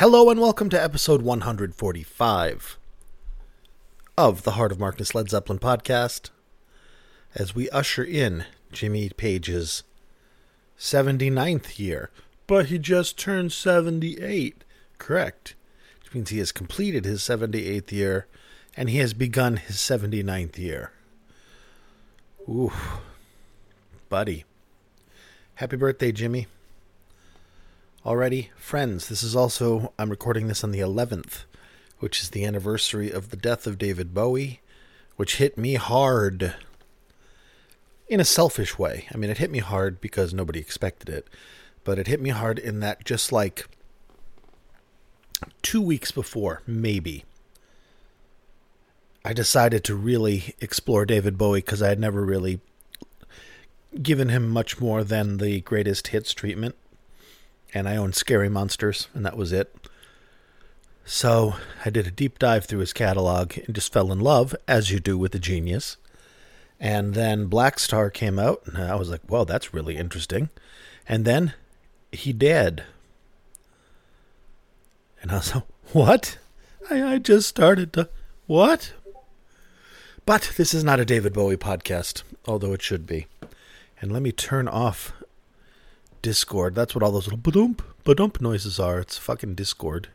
Hello and welcome to episode 145 of the Heart of Marcus Led Zeppelin podcast as we usher in Jimmy Page's 79th year. But he just turned 78. Correct. Which means he has completed his 78th year and he has begun his 79th year. Ooh, buddy. Happy birthday, Jimmy. Already, friends, this is also, I'm recording this on the 11th, which is the anniversary of the death of David Bowie, which hit me hard in a selfish way. I mean, it hit me hard because nobody expected it, but it hit me hard in that just like two weeks before, maybe, I decided to really explore David Bowie because I had never really given him much more than the greatest hits treatment and I owned Scary Monsters, and that was it. So I did a deep dive through his catalog and just fell in love, as you do with a genius. And then Black Star came out, and I was like, well, that's really interesting. And then he did. And I was like, what? I, I just started to. What? But this is not a David Bowie podcast, although it should be. And let me turn off Discord. That's what all those little ba-dump, ba-dump noises are. It's fucking Discord.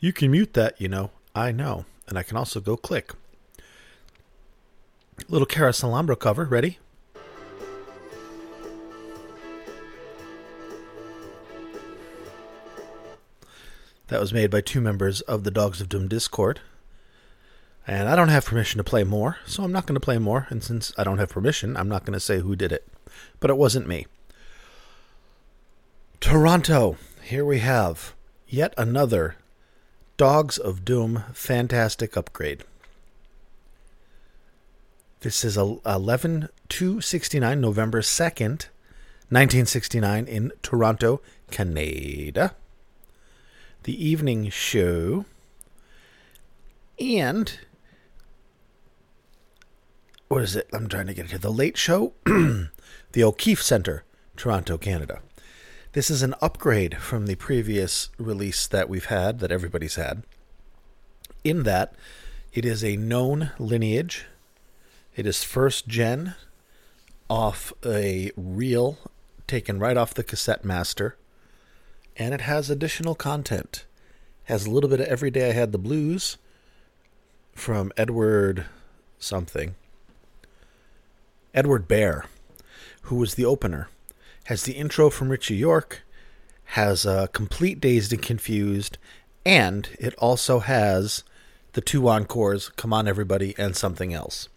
You can mute that, you know. I know. And I can also go click. Little Carouselambra cover. Ready? That was made by two members of the Dogs of Doom Discord. And I don't have permission to play more, so I'm not going to play more. And since I don't have permission, I'm not going to say who did it. But it wasn't me. Toronto, here we have yet another Dogs of Doom fantastic upgrade. This is 11 269 November 2nd, 1969 in Toronto, Canada. The evening show and what is it? I'm trying to get it here. The late show, the O'Keefe Center, Toronto, Canada. This is an upgrade from the previous release that we've had, that everybody's had, in that it is a known lineage. It is first gen off a reel taken right off the cassette master, and it has additional content. Has a little bit of Every Day I Had the Blues from Edward something. Edward Bear, who was the opener has the intro from Ritchie Yorke, has a complete Dazed and Confused, and it also has the two encores, Come On Everybody, and something else.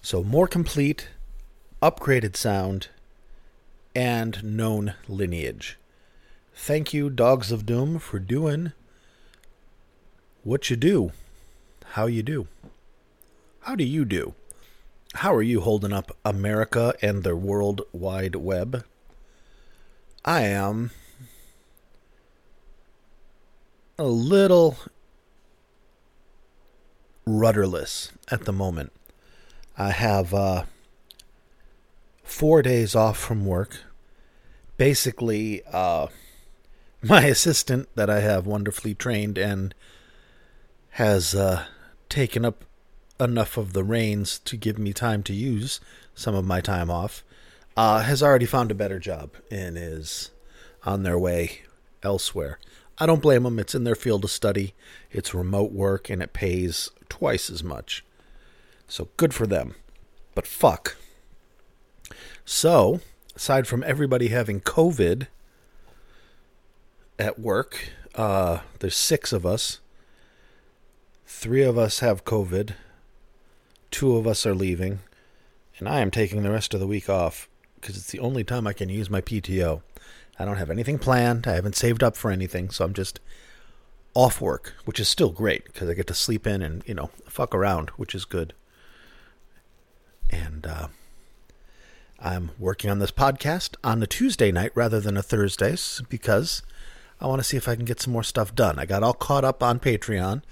So more complete, upgraded sound, and known lineage. Thank you, Dogs of Doom, for doing what you do, how you do. How do you do? How are you holding up America and the World Wide Web? I am a little rudderless at the moment. I have uh, four days off from work. Basically, uh, my assistant that I have wonderfully trained and has uh, taken up enough of the reins to give me time to use some of my time off, uh, has already found a better job and is on their way elsewhere. I don't blame them. It's in their field of study, it's remote work, and it pays twice as much. So good for them. But fuck. So, aside from everybody having COVID at work, uh, there's six of us. Three of us have COVID two of us are leaving, and I am taking the rest of the week off because it's the only time I can use my PTO. I don't have anything planned. I haven't saved up for anything, so I'm just off work, which is still great because I get to sleep in and you know fuck around, which is good. And uh, I'm working on this podcast on a Tuesday night rather than a Thursday because I want to see if I can get some more stuff done. I got all caught up on Patreon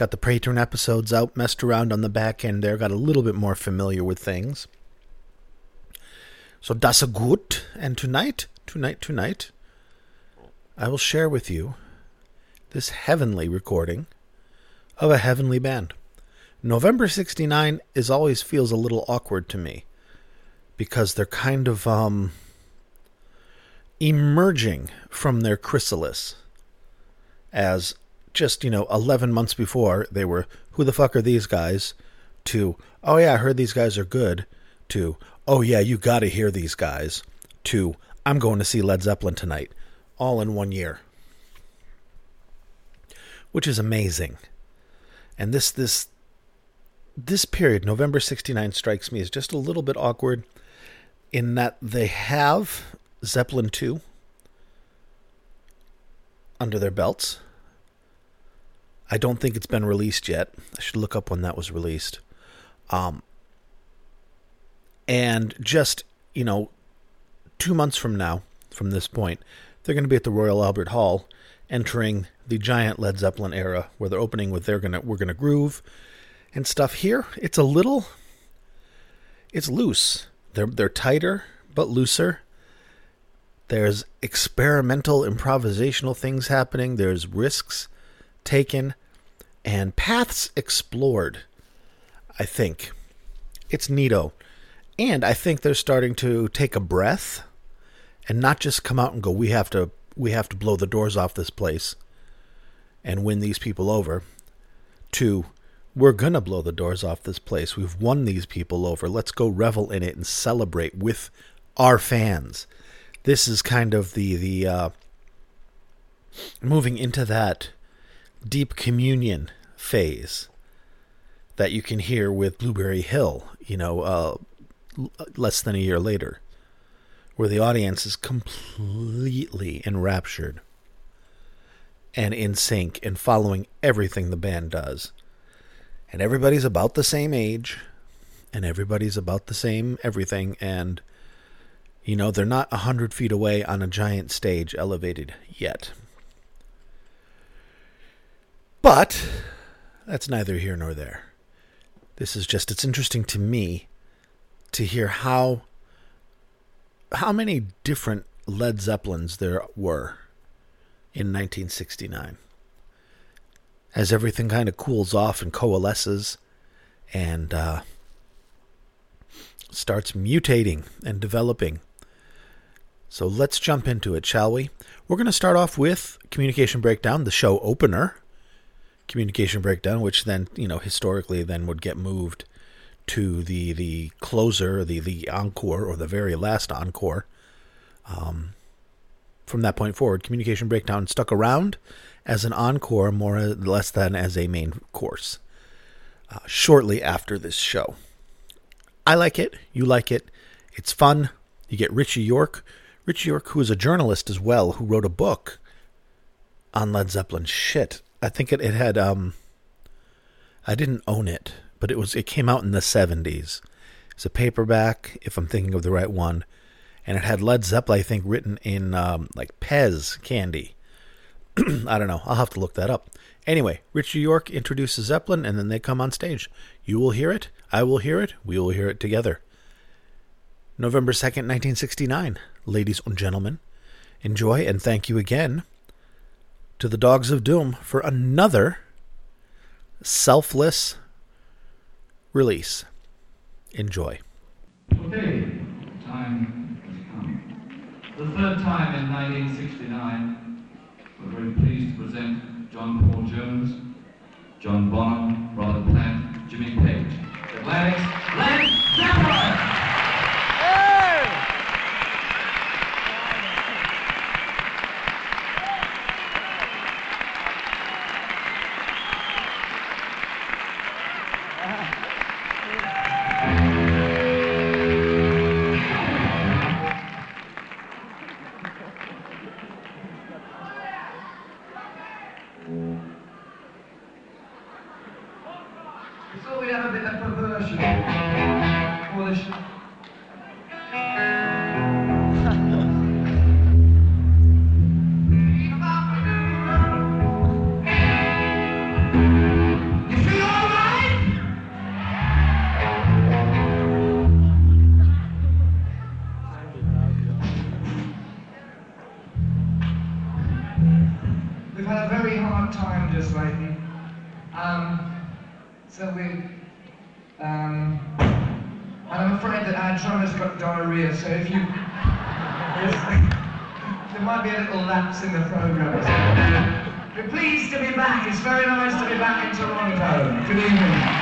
Got the Patreon episodes out, messed around on the back end there, got a little bit more familiar with things. So das gut. And tonight, tonight, tonight, I will share with you this heavenly recording of a heavenly band. November 69 is always feels a little awkward to me because they're kind of um emerging from their chrysalis as just, you know, 11 months before they were who the fuck are these guys to oh yeah, I heard these guys are good to oh yeah, you got to hear these guys to I'm going to see Led Zeppelin tonight all in one year. Which is amazing. And this this this period, November 69 strikes me as just a little bit awkward in that they have Zeppelin 2 under their belts. I don't think it's been released yet. I should look up when that was released. Um, and just, you know, two months from now, from this point, they're going to be at the Royal Albert Hall, entering the giant Led Zeppelin era, where they're opening with "They're gonna We're Gonna Groove" and stuff. Here, it's a little, it's loose. They're they're tighter but looser. There's experimental, improvisational things happening. There's risks taken and paths explored. I think it's neato. And I think they're starting to take a breath and not just come out and go, we have to we have to blow the doors off this place and win these people over. To we're gonna blow the doors off this place. We've won these people over. Let's go revel in it and celebrate with our fans this is kind of the the uh, moving into that deep communion phase that you can hear with Blueberry Hill. You know, uh, less than a year later, where the audience is completely enraptured and in sync and following everything the band does. And everybody's about the same age, and everybody's about the same everything, and you know, they're not a hundred feet away on a giant stage elevated yet. But that's neither here nor there. This is just it's interesting to me to hear how how many different Led Zeppelins there were in 1969. As everything kind of cools off and coalesces and uh, starts mutating and developing so let's jump into it, shall we? We're going to start off with Communication Breakdown, the show opener. Communication Breakdown, which then, you know, historically then would get moved to the the closer, the the encore or the very last encore. Um, from that point forward, Communication Breakdown stuck around as an encore more or less than as a main course. Uh, shortly after this show, I like it. You like it. It's fun. You get Ritchie Yorke, Ritchie Yorke, who is a journalist as well, who wrote a book on Led Zeppelin. Shit, I think it, it had. Um, I didn't own it, but it was. It came out in the seventies. It's a paperback, if I'm thinking of the right one, and it had Led Zeppelin, I think, written in um, like Pez candy. I don't know. I'll have to look that up. Anyway, Ritchie Yorke introduces Zeppelin, and then they come on stage. You will hear it. I will hear it. We will hear it together. November 2nd, 1969 ladies and gentlemen. Enjoy and thank you again to the Dogs of Doom for another selfless release. Enjoy. Okay, time has come. The third time in 1969, we're very pleased to present John Paul Jones, John Bonham, Robert Plant, Jimmy Page. Atlantic's Led Zeppelin! Our drummer's got diarrhea, so if you, there might be a little lapse in the program. We're pleased to be back. It's very nice to be back in Toronto. Good evening.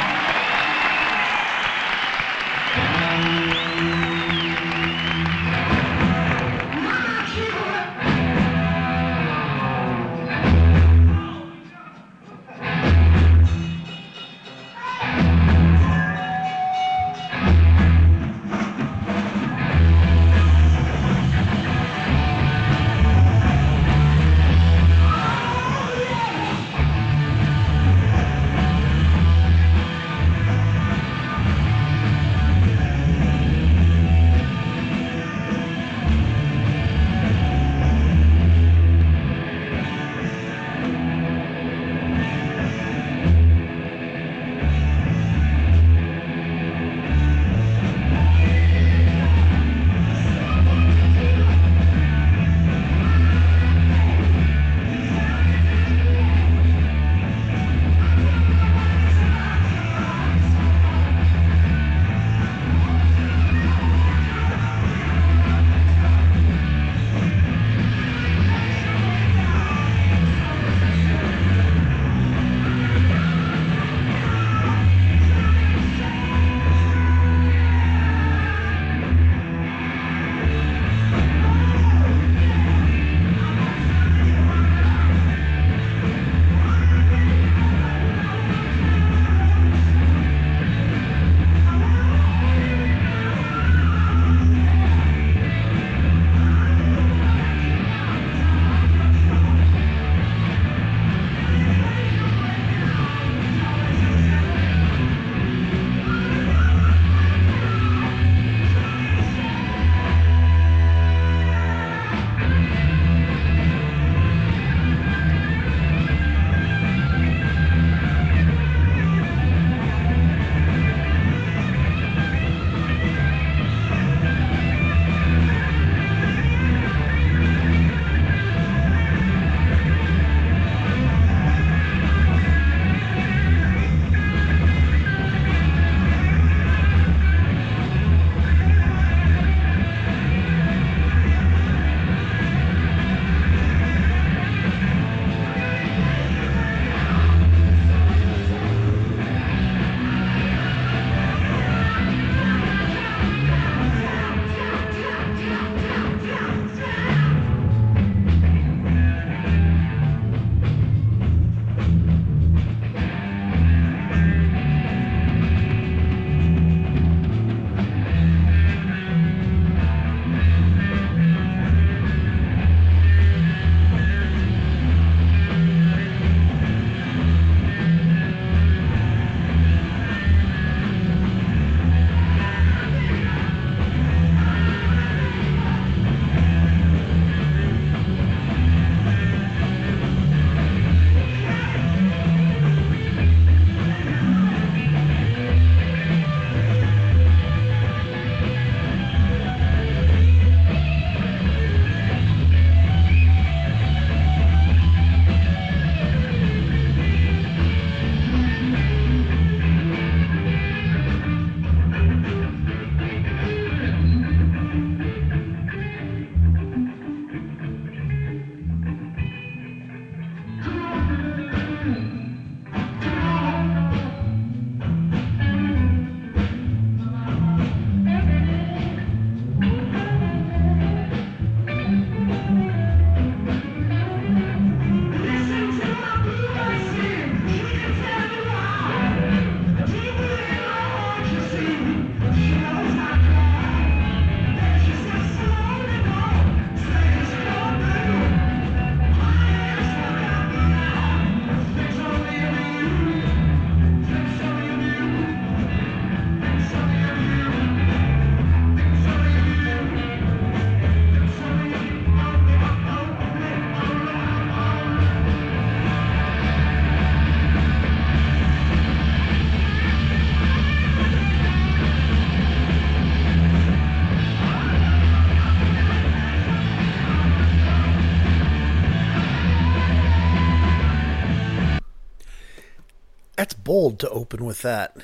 Bold to open with that.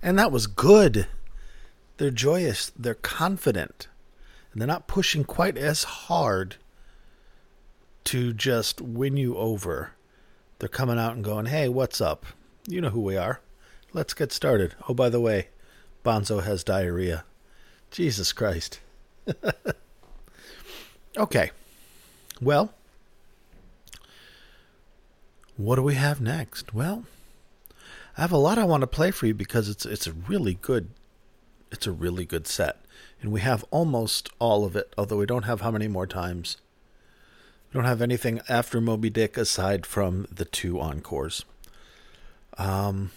And that was good. They're joyous, they're confident, and they're not pushing quite as hard to just win you over. They're coming out and going, hey, what's up? You know who we are. Let's get started. Oh, by the way, Bonzo has diarrhea. Jesus Christ. okay. Well, what do we have next? Well, I have a lot I want to play for you because it's it's a really good it's a really good set. And we have almost all of it, although we don't have how many more times. We don't have anything after Moby Dick aside from the two encores. Um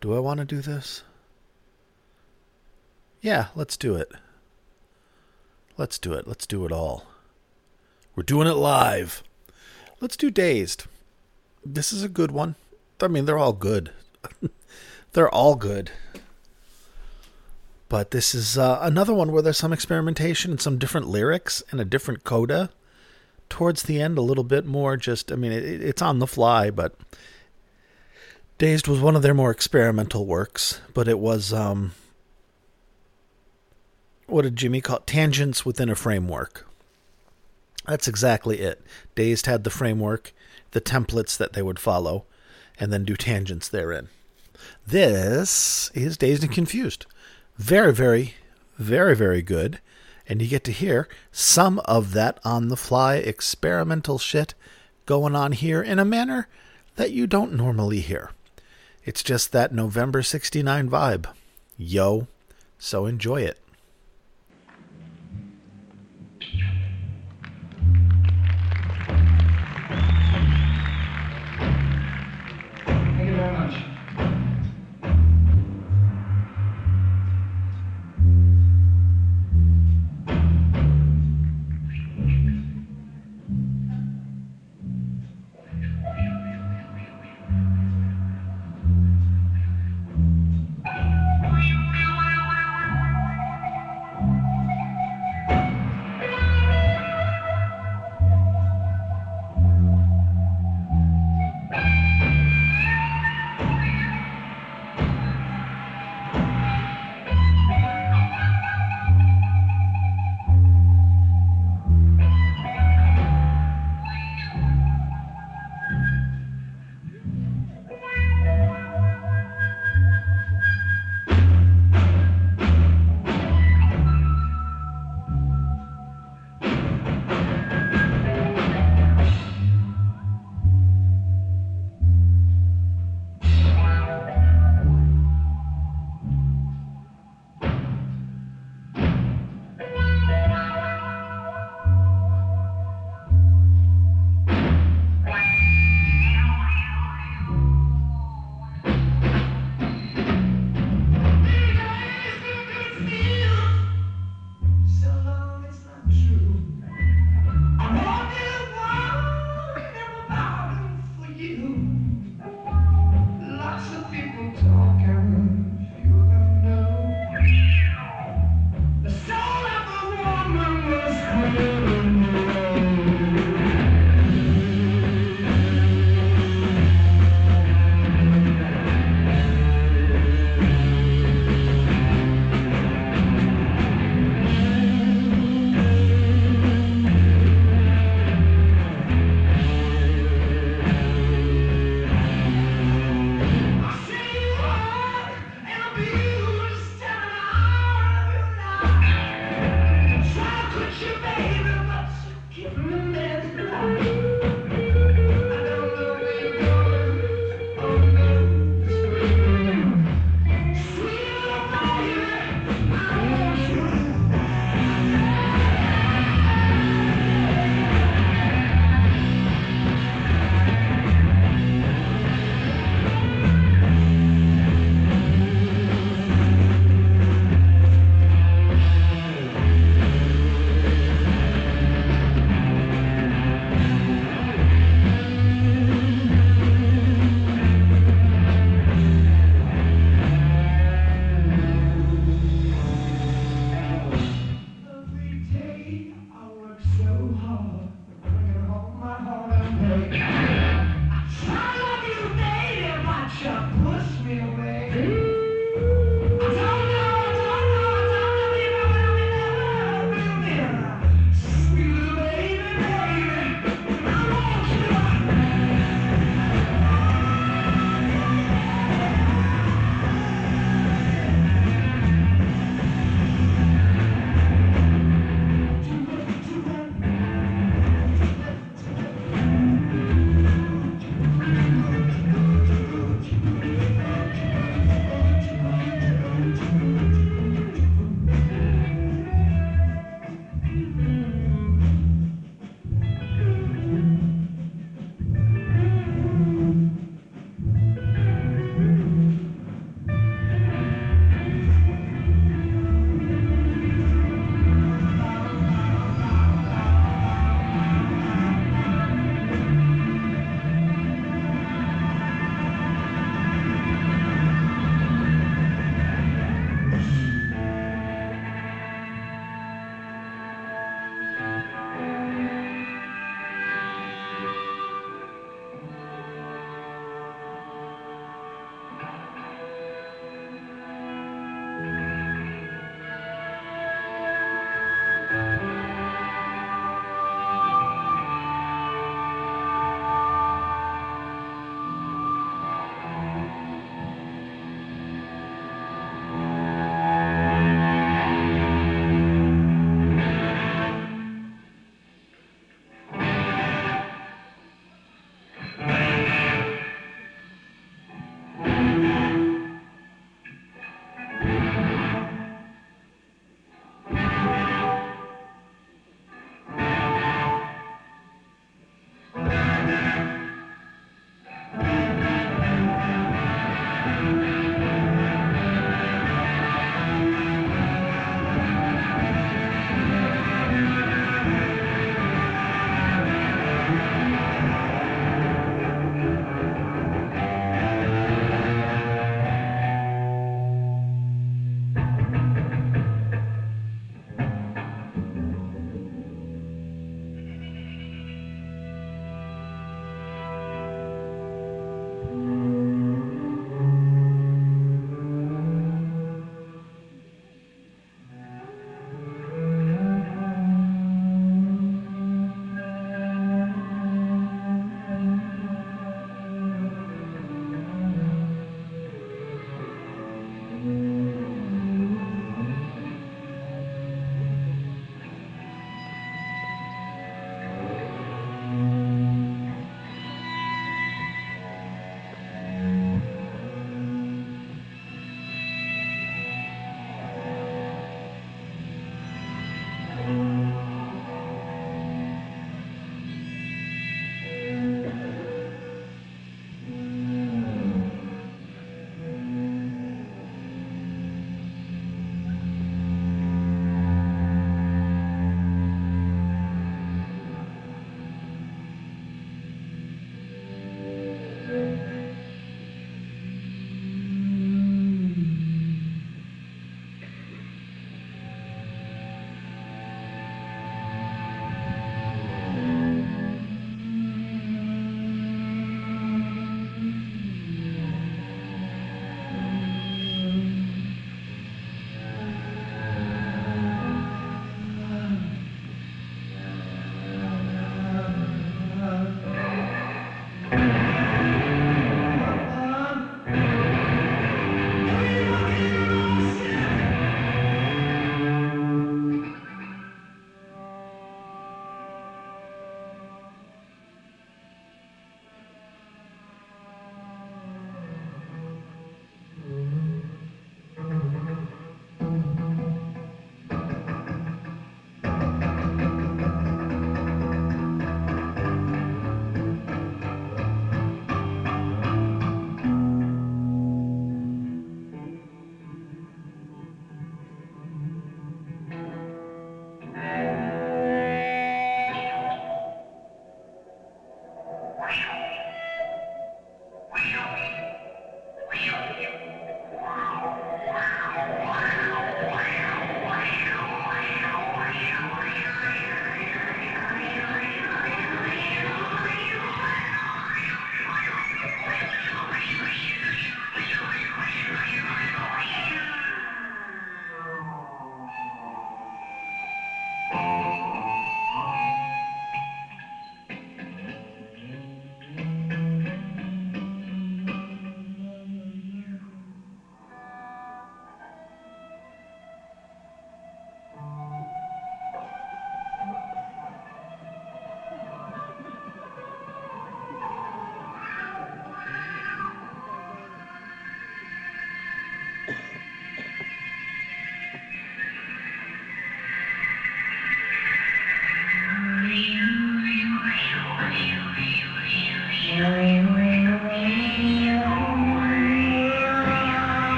Do I want to do this? Yeah, let's do it. Let's do it. Let's do it all. We're doing it live. Let's do Dazed. This is a good one. I mean, they're all good. they're all good. But this is uh, another one where there's some experimentation and some different lyrics and a different coda. Towards the end, a little bit more just, I mean, it, it's on the fly, but Dazed was one of their more experimental works, but it was, um, what did Jimmy call it? Tangents within a framework. That's exactly it. Dazed had the framework, the templates that they would follow, and then do tangents therein. This is Dazed and Confused. Very, very, very, very good. And you get to hear some of that on the fly experimental shit going on here in a manner that you don't normally hear. It's just that November 69 vibe. Yo, so enjoy it.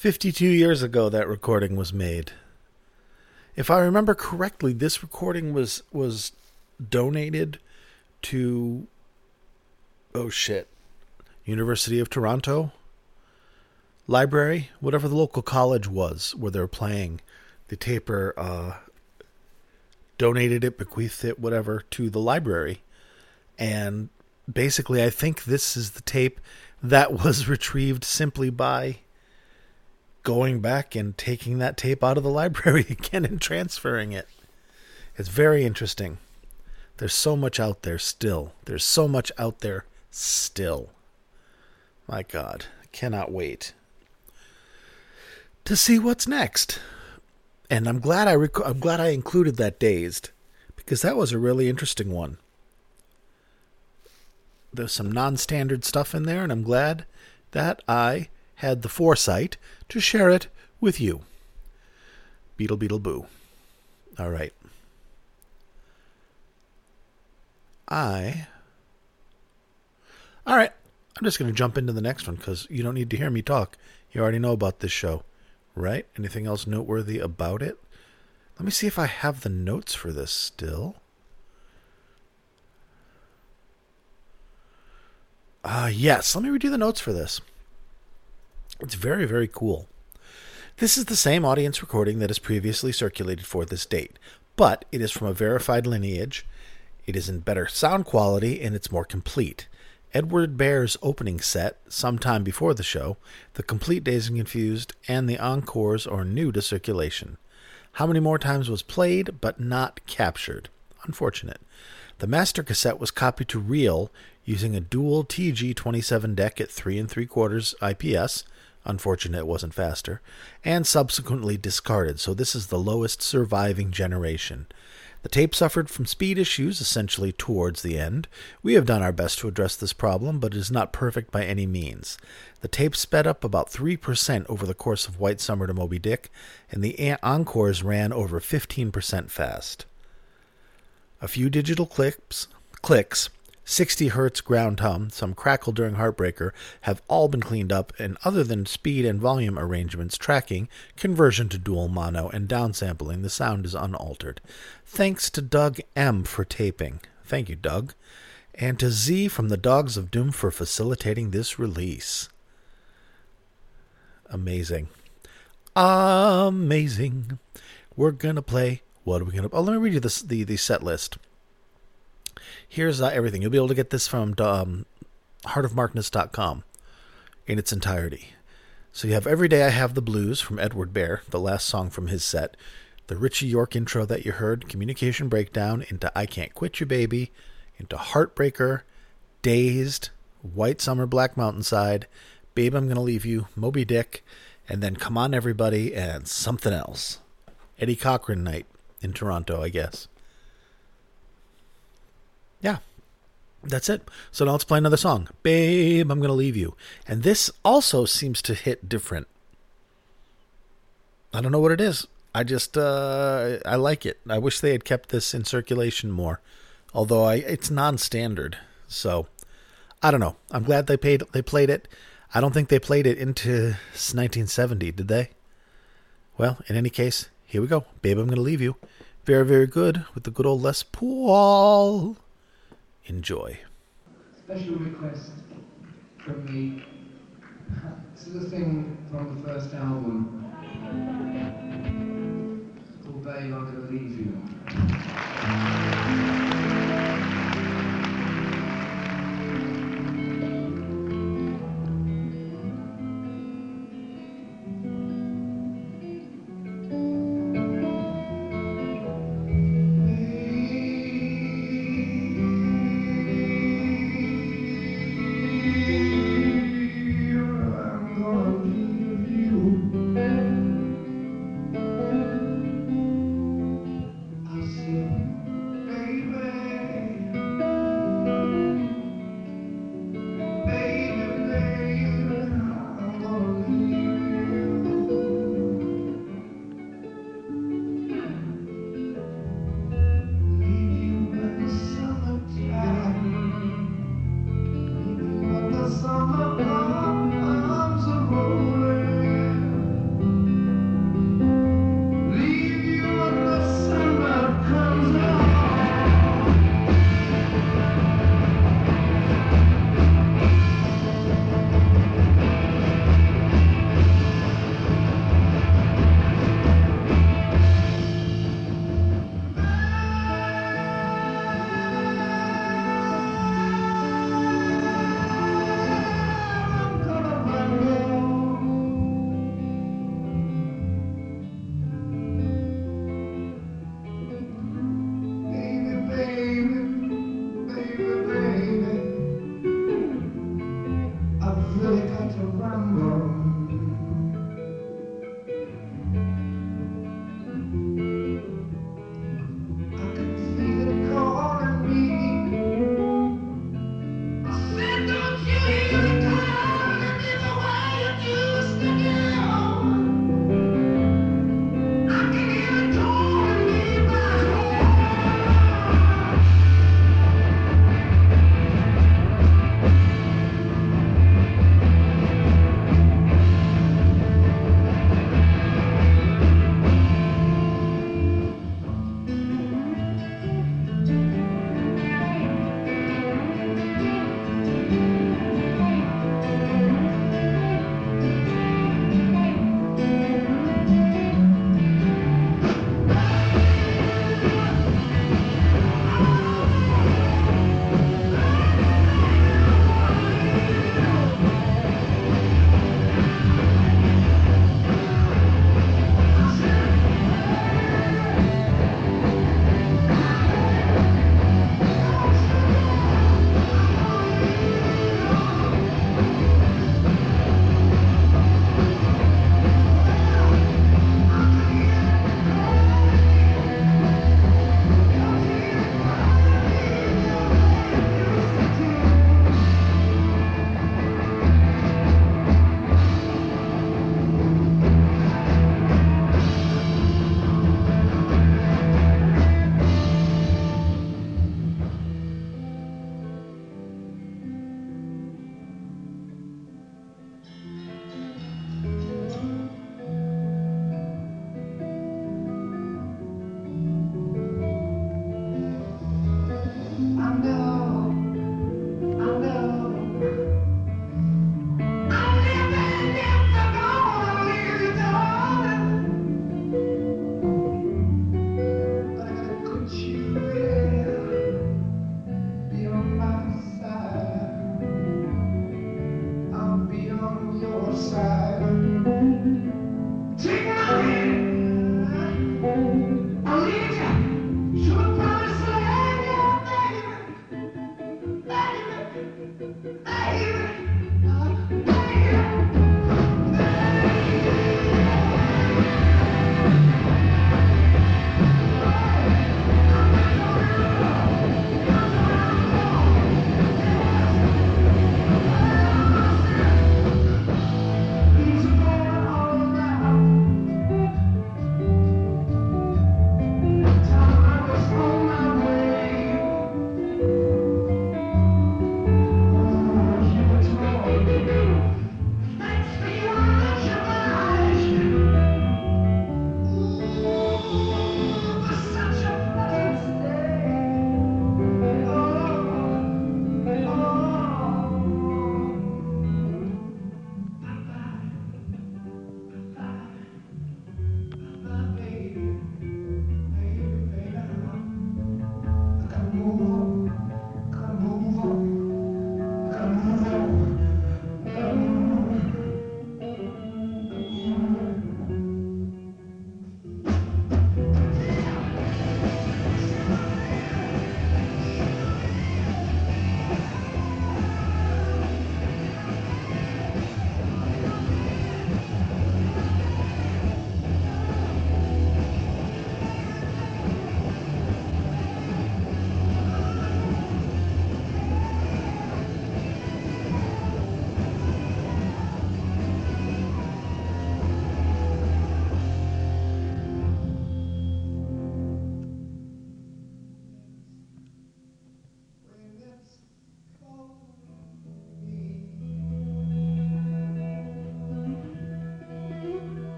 52 years ago that recording was made. If I remember correctly, this recording was was donated to oh shit. University of Toronto library, whatever the local college was where they were playing. The taper uh, donated it, bequeathed it, whatever, to the library. And basically, I think this is the tape that was retrieved simply by going back and taking that tape out of the library again and transferring it. It's very interesting. There's so much out there still. There's so much out there still. My God, I cannot wait to see what's next. And I'm glad I rec- I'm glad I included that dazed because that was a really interesting one. There's some non-standard stuff in there and I'm glad that I had the foresight to share it with you. Beetle beetle boo. All right. I All right. I'm just going to jump into the next one cuz you don't need to hear me talk. You already know about this show right? Anything else noteworthy about it? Let me see if I have the notes for this still. Ah, uh, yes. Let me redo the notes for this. It's very, very cool. This is the same audience recording that is previously circulated for this date, but it is from a verified lineage. It is in better sound quality and it's more complete. Edward Bear's opening set, sometime before the show, the complete Dazed and Confused, and the encores are new to circulation. How many more times was played but not captured? Unfortunate. The master cassette was copied to reel using a dual TG27 deck at 3 and 3 quarters IPS. Unfortunate it wasn't faster. And subsequently discarded, so this is the lowest surviving generation. The tape suffered from speed issues essentially towards the end. We have done our best to address this problem, but it is not perfect by any means. The tape sped up about 3% over the course of White Summer to Moby Dick, and the encores ran over 15% fast. A few digital clips, clicks 60 hertz ground hum, some crackle during Heartbreaker have all been cleaned up, and other than speed and volume arrangements, tracking, conversion to dual mono, and downsampling, the sound is unaltered. Thanks to Doug M for taping. Thank you, Doug. And to Z from the Dogs of Doom for facilitating this release. Amazing. Amazing. We're gonna play. What are we gonna? Oh, let me read you this, the the set list here's uh, everything. You'll be able to get this from um, heartofmarkness.com in its entirety. So you have Every Day I Have the Blues from Edward Bear, the last song from his set, the Ritchie Yorke intro that you heard, Communication Breakdown, into I Can't Quit You Baby, into Heartbreaker, Dazed, White Summer Black Mountainside, Babe I'm Gonna Leave You, Moby Dick, and then Come On Everybody, and something else. Eddie Cochran night in Toronto, I guess. Yeah. That's it. So now let's play another song. Babe, I'm going to leave you. And this also seems to hit different. I don't know what it is. I just uh I like it. I wish they had kept this in circulation more. Although I it's non-standard. So I don't know. I'm glad they paid they played it. I don't think they played it into 1970, did they? Well, in any case, here we go. Babe, I'm going to leave you. Very, very good with the good old Les Paul. Enjoy. Special request from me. This is a thing from the first album. It's called Babe, I'm Gonna Leave You.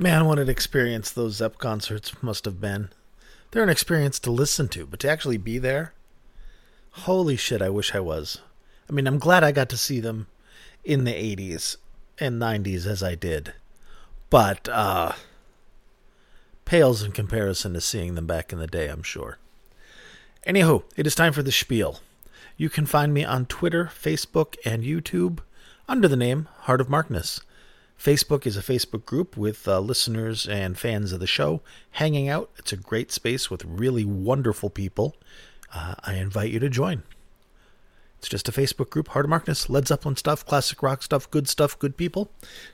Man, what an experience those Zepp concerts must have been. They're an experience to listen to, but to actually be there, holy shit, I wish I was. I mean, I'm glad I got to see them in the 80s and 90s as I did. But, uh, pales in comparison to seeing them back in the day, I'm sure. Anywho, it is time for the spiel. You can find me on Twitter, Facebook, and YouTube under the name Heart of Markness. Facebook is a Facebook group with uh, listeners and fans of the show hanging out. It's a great space with really wonderful people. Uh, I invite you to join. It's just a Facebook group, Heart of Markness, Led Zeppelin stuff, classic rock stuff, good stuff, good people.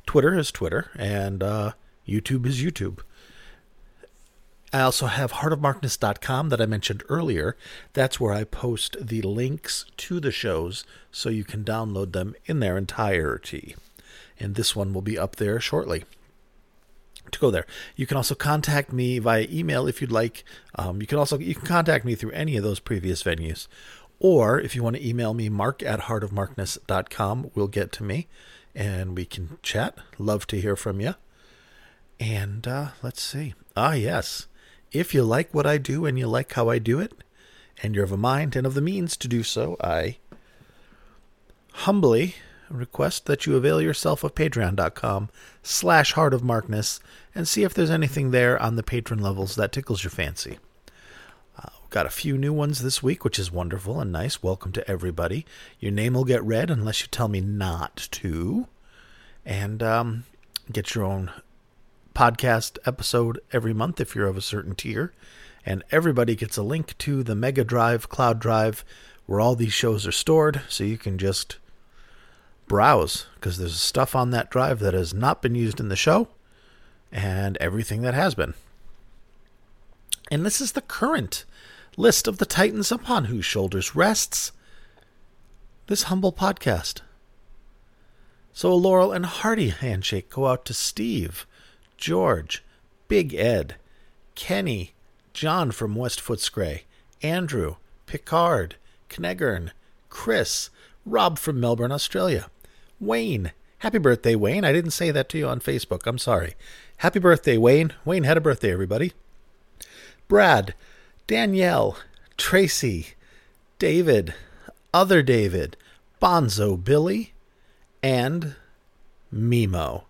Twitter is Twitter, and uh, YouTube is YouTube. I also have heartofmarkness.com that I mentioned earlier. That's where I post the links to the shows so you can download them in their entirety. And this one will be up there shortly to go there. You can also contact me via email if you'd like. Um, you can also you can contact me through any of those previous venues. Or if you want to email me, mark at heartofmarkness.com will get to me and we can chat. Love to hear from you. And uh, let's see. Ah, yes. If you like what I do and you like how I do it, and you're of a mind and of the means to do so, I humbly request that you avail yourself of patreon.com slash heart of markness and see if there's anything there on the patron levels that tickles your fancy. Uh, got a few new ones this week, which is wonderful and nice. Welcome to everybody. Your name will get read unless you tell me not to. And um, get your own podcast episode every month if you're of a certain tier. And everybody gets a link to the Mega Drive, Cloud Drive, where all these shows are stored, so you can just browse because there's stuff on that drive that has not been used in the show and everything that has been. And this is the current list of the titans upon whose shoulders rests this humble podcast. So a laurel and hearty handshake go out to Steve, George, Big Ed, Kenny, John from West Footscray, Andrew, Picard, Kneggern, Chris, Rob from Melbourne, Australia, Wayne. Happy birthday, Wayne. I didn't say that to you on Facebook. I'm sorry. Happy birthday, Wayne. Wayne had a birthday, everybody. Brad, Danielle, Tracy, David, Other David, Bonzo Billy, and Mimo.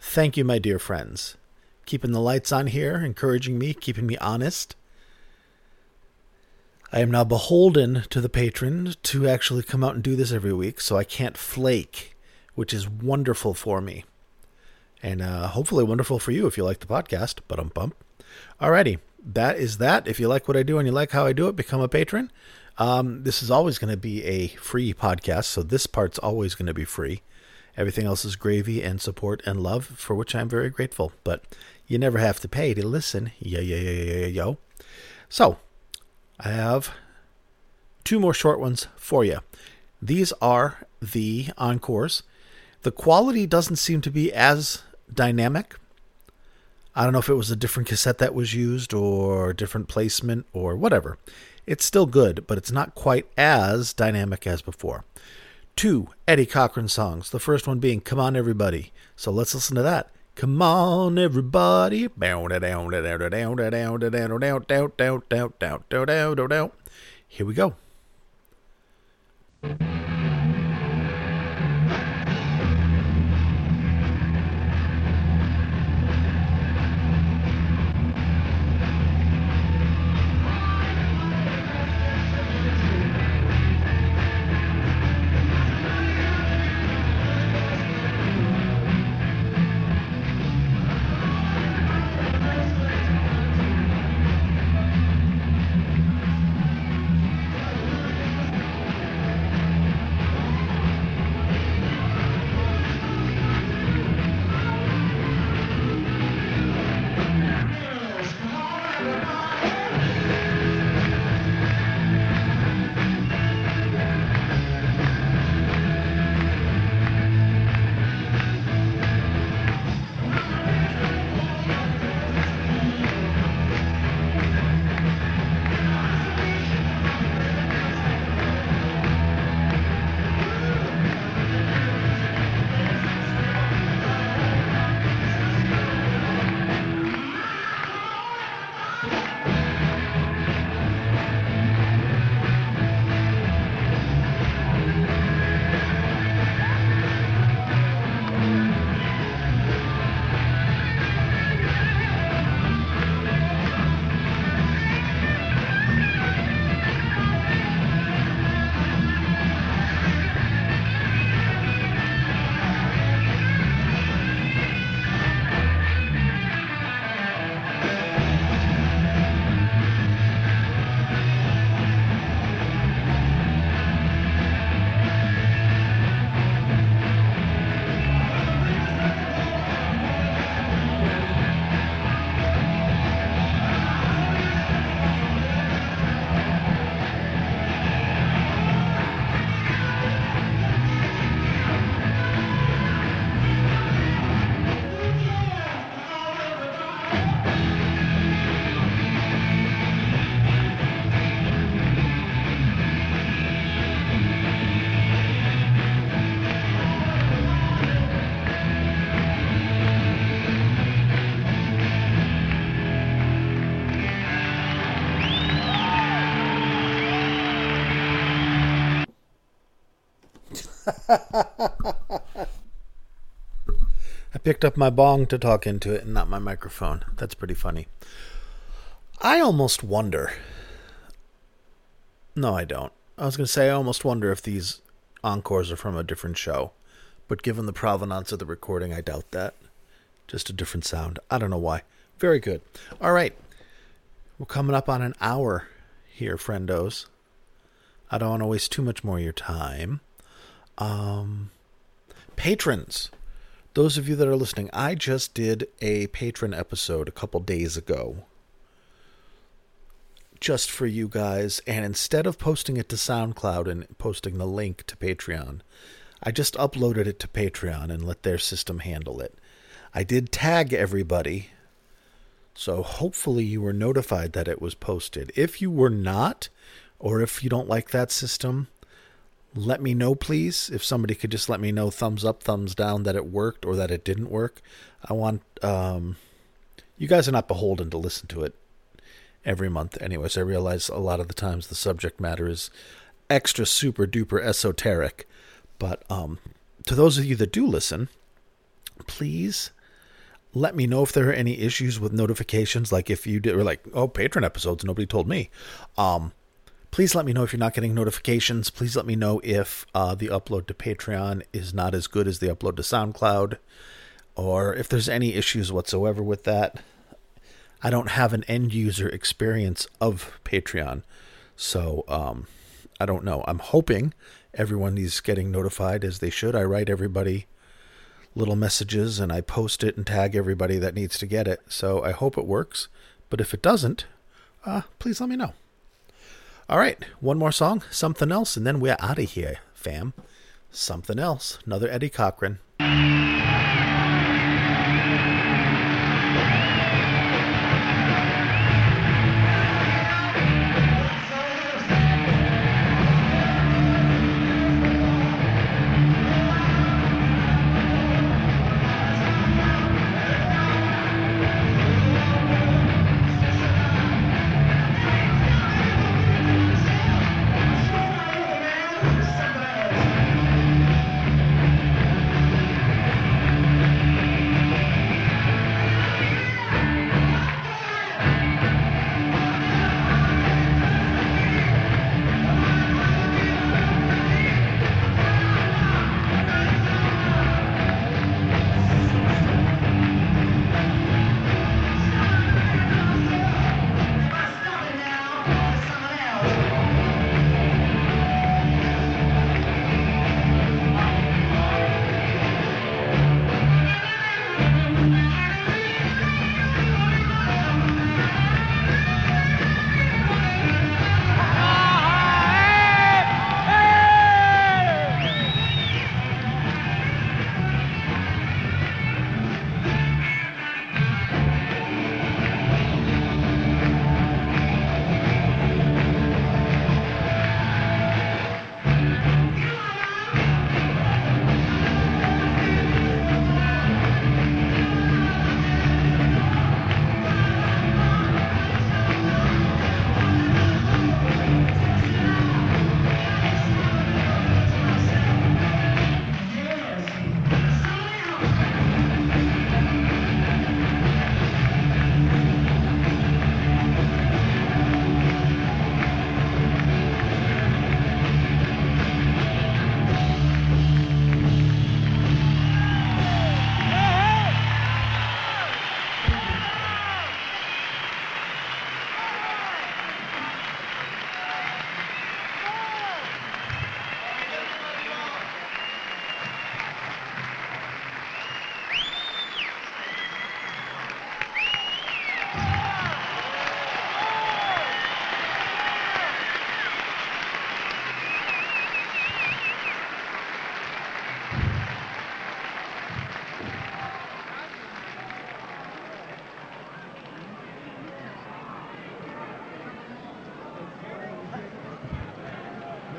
Thank you, my dear friends. Keeping the lights on here, encouraging me, keeping me honest. I am now beholden to the patron to actually come out and do this every week, so I can't flake, which is wonderful for me. And uh, hopefully wonderful for you if you like the podcast. But um bump. Alrighty, that is that. If you like what I do and you like how I do it, become a patron. Um, this is always going to be a free podcast, so this part's always going to be free. Everything else is gravy and support and love, for which I'm very grateful. But you never have to pay to listen. Yo, yo, yo, yo, yo. So, I have two more short ones for you. These are the encores. The quality doesn't seem to be as dynamic. I don't know if it was a different cassette that was used or different placement or whatever. It's still good, but it's not quite as dynamic as before. Two Eddie Cochran songs. The first one being Come On Everybody. So let's listen to that. Come on, everybody. Here we go. I picked up my bong to talk into it and not my microphone. That's pretty funny. I almost wonder. No, I don't. I was going to say, I almost wonder if these encores are from a different show. But given the provenance of the recording, I doubt that. Just a different sound. I don't know why. Very good. All right. We're coming up on an hour here, friendos. I don't want to waste too much more of your time. Um, patrons, those of you that are listening, I just did a patron episode a couple days ago just for you guys. And instead of posting it to SoundCloud and posting the link to Patreon, I just uploaded it to Patreon and let their system handle it. I did tag everybody, so hopefully you were notified that it was posted. If you were not, or if you don't like that system, let me know, please. If somebody could just let me know, thumbs up, thumbs down, that it worked or that it didn't work. I want, um, you guys are not beholden to listen to it every month. Anyways, I realize a lot of the times the subject matter is extra super duper esoteric. But um, to those of you that do listen, please let me know if there are any issues with notifications. Like if you did, or like, oh, patron episodes, nobody told me. Um, please let me know if you're not getting notifications. Please let me know if uh, the upload to Patreon is not as good as the upload to SoundCloud, or if there's any issues whatsoever with that. I don't have an end user experience of Patreon, so um, I don't know. I'm hoping everyone is getting notified as they should. I write everybody little messages and I post it and tag everybody that needs to get it. So I hope it works. But if it doesn't, uh, please let me know. All right, one more song, something else, and then we're out of here, fam. Something else, another Eddie Cochran.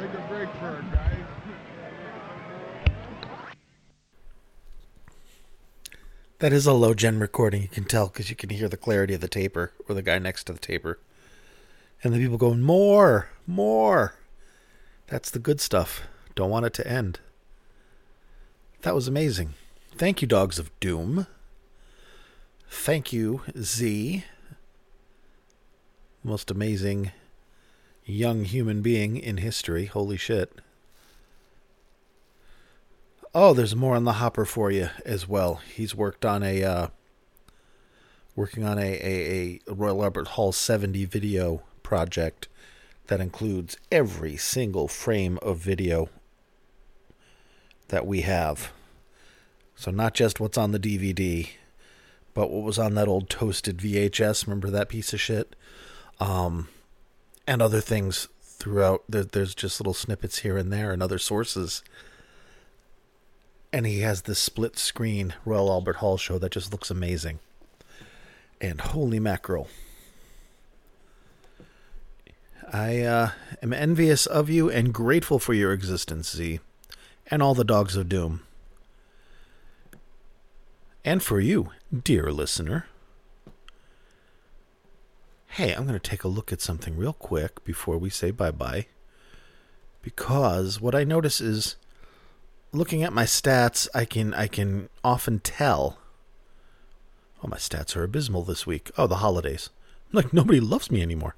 Make a break for it, guys. That is a low gen recording, you can tell because you can hear the clarity of the taper or the guy next to the taper. And the people going, More, more. That's the good stuff. Don't want it to end. That was amazing. Thank you, Dogs of Doom. Thank you, Z. Most amazing young human being in history. Holy shit. Oh, there's more on the hopper for you as well. He's worked on a uh, working on a, a, a Royal Albert Hall 70 video project that includes every single frame of video that we have. So not just what's on the DVD, but what was on that old toasted VHS. Remember that piece of shit? Um, and other things throughout. There, there's just little snippets here and there and other sources. And he has this split screen Royal Albert Hall show that just looks amazing. And holy mackerel. I uh, am envious of you and grateful for your existence, Z, and all the dogs of doom. And for you, dear listener. Hey, I'm going to take a look at something real quick before we say bye bye. Because what I notice is looking at my stats, I can I can often tell. Oh, my stats are abysmal this week. Oh, the holidays. Like nobody loves me anymore.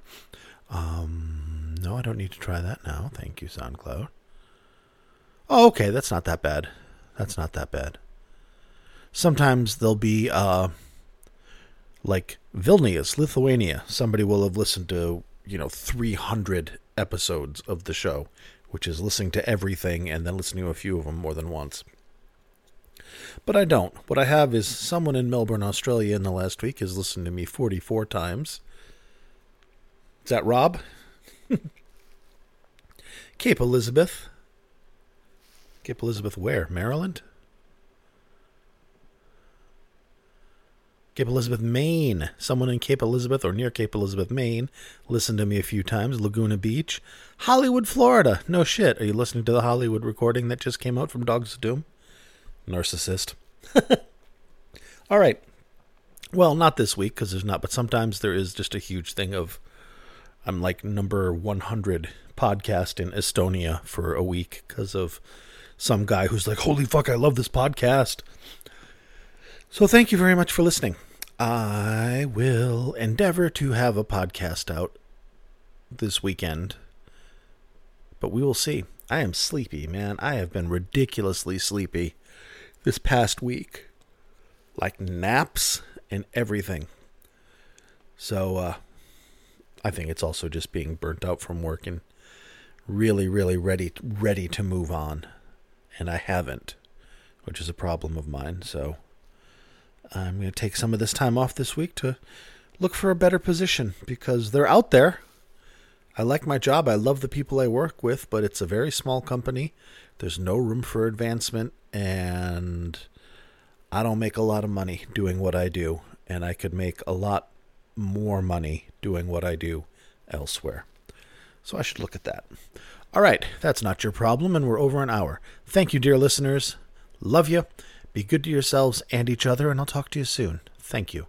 Um, no, I don't need to try that now. Thank you, SoundCloud. Oh, okay, that's not that bad. That's not that bad. Sometimes there'll be uh like Vilnius, Lithuania. Somebody will have listened to, you know, 300 episodes of the show, which is listening to everything and then listening to a few of them more than once. But I don't. What I have is someone in Melbourne, Australia in the last week has listened to me 44 times. Is that Rob? Cape Elizabeth. Cape Elizabeth where? Maryland? Cape Elizabeth, Maine. Someone in Cape Elizabeth or near Cape Elizabeth, Maine listened to me a few times. Laguna Beach. Hollywood, Florida. No shit. Are you listening to the Hollywood recording that just came out from Dogs of Doom? Narcissist. All right. Well, not this week because there's not, but sometimes there is just a huge thing of I'm like number 100 podcast in Estonia for a week because of some guy who's like, holy fuck, I love this podcast. So thank you very much for listening. I will endeavor to have a podcast out this weekend, but we will see. I am sleepy, man. I have been ridiculously sleepy this past week. Like naps and everything. So, uh, I think it's also just being burnt out from work and really, really ready, ready to move on. And I haven't, which is a problem of mine. So, I'm going to take some of this time off this week to look for a better position because they're out there. I like my job. I love the people I work with, but it's a very small company. There's no room for advancement, and I don't make a lot of money doing what I do, and I could make a lot more money doing what I do elsewhere. So I should look at that. All right, that's not your problem, and we're over an hour. Thank you, dear listeners. Love you. Be good to yourselves and each other, and I'll talk to you soon. Thank you.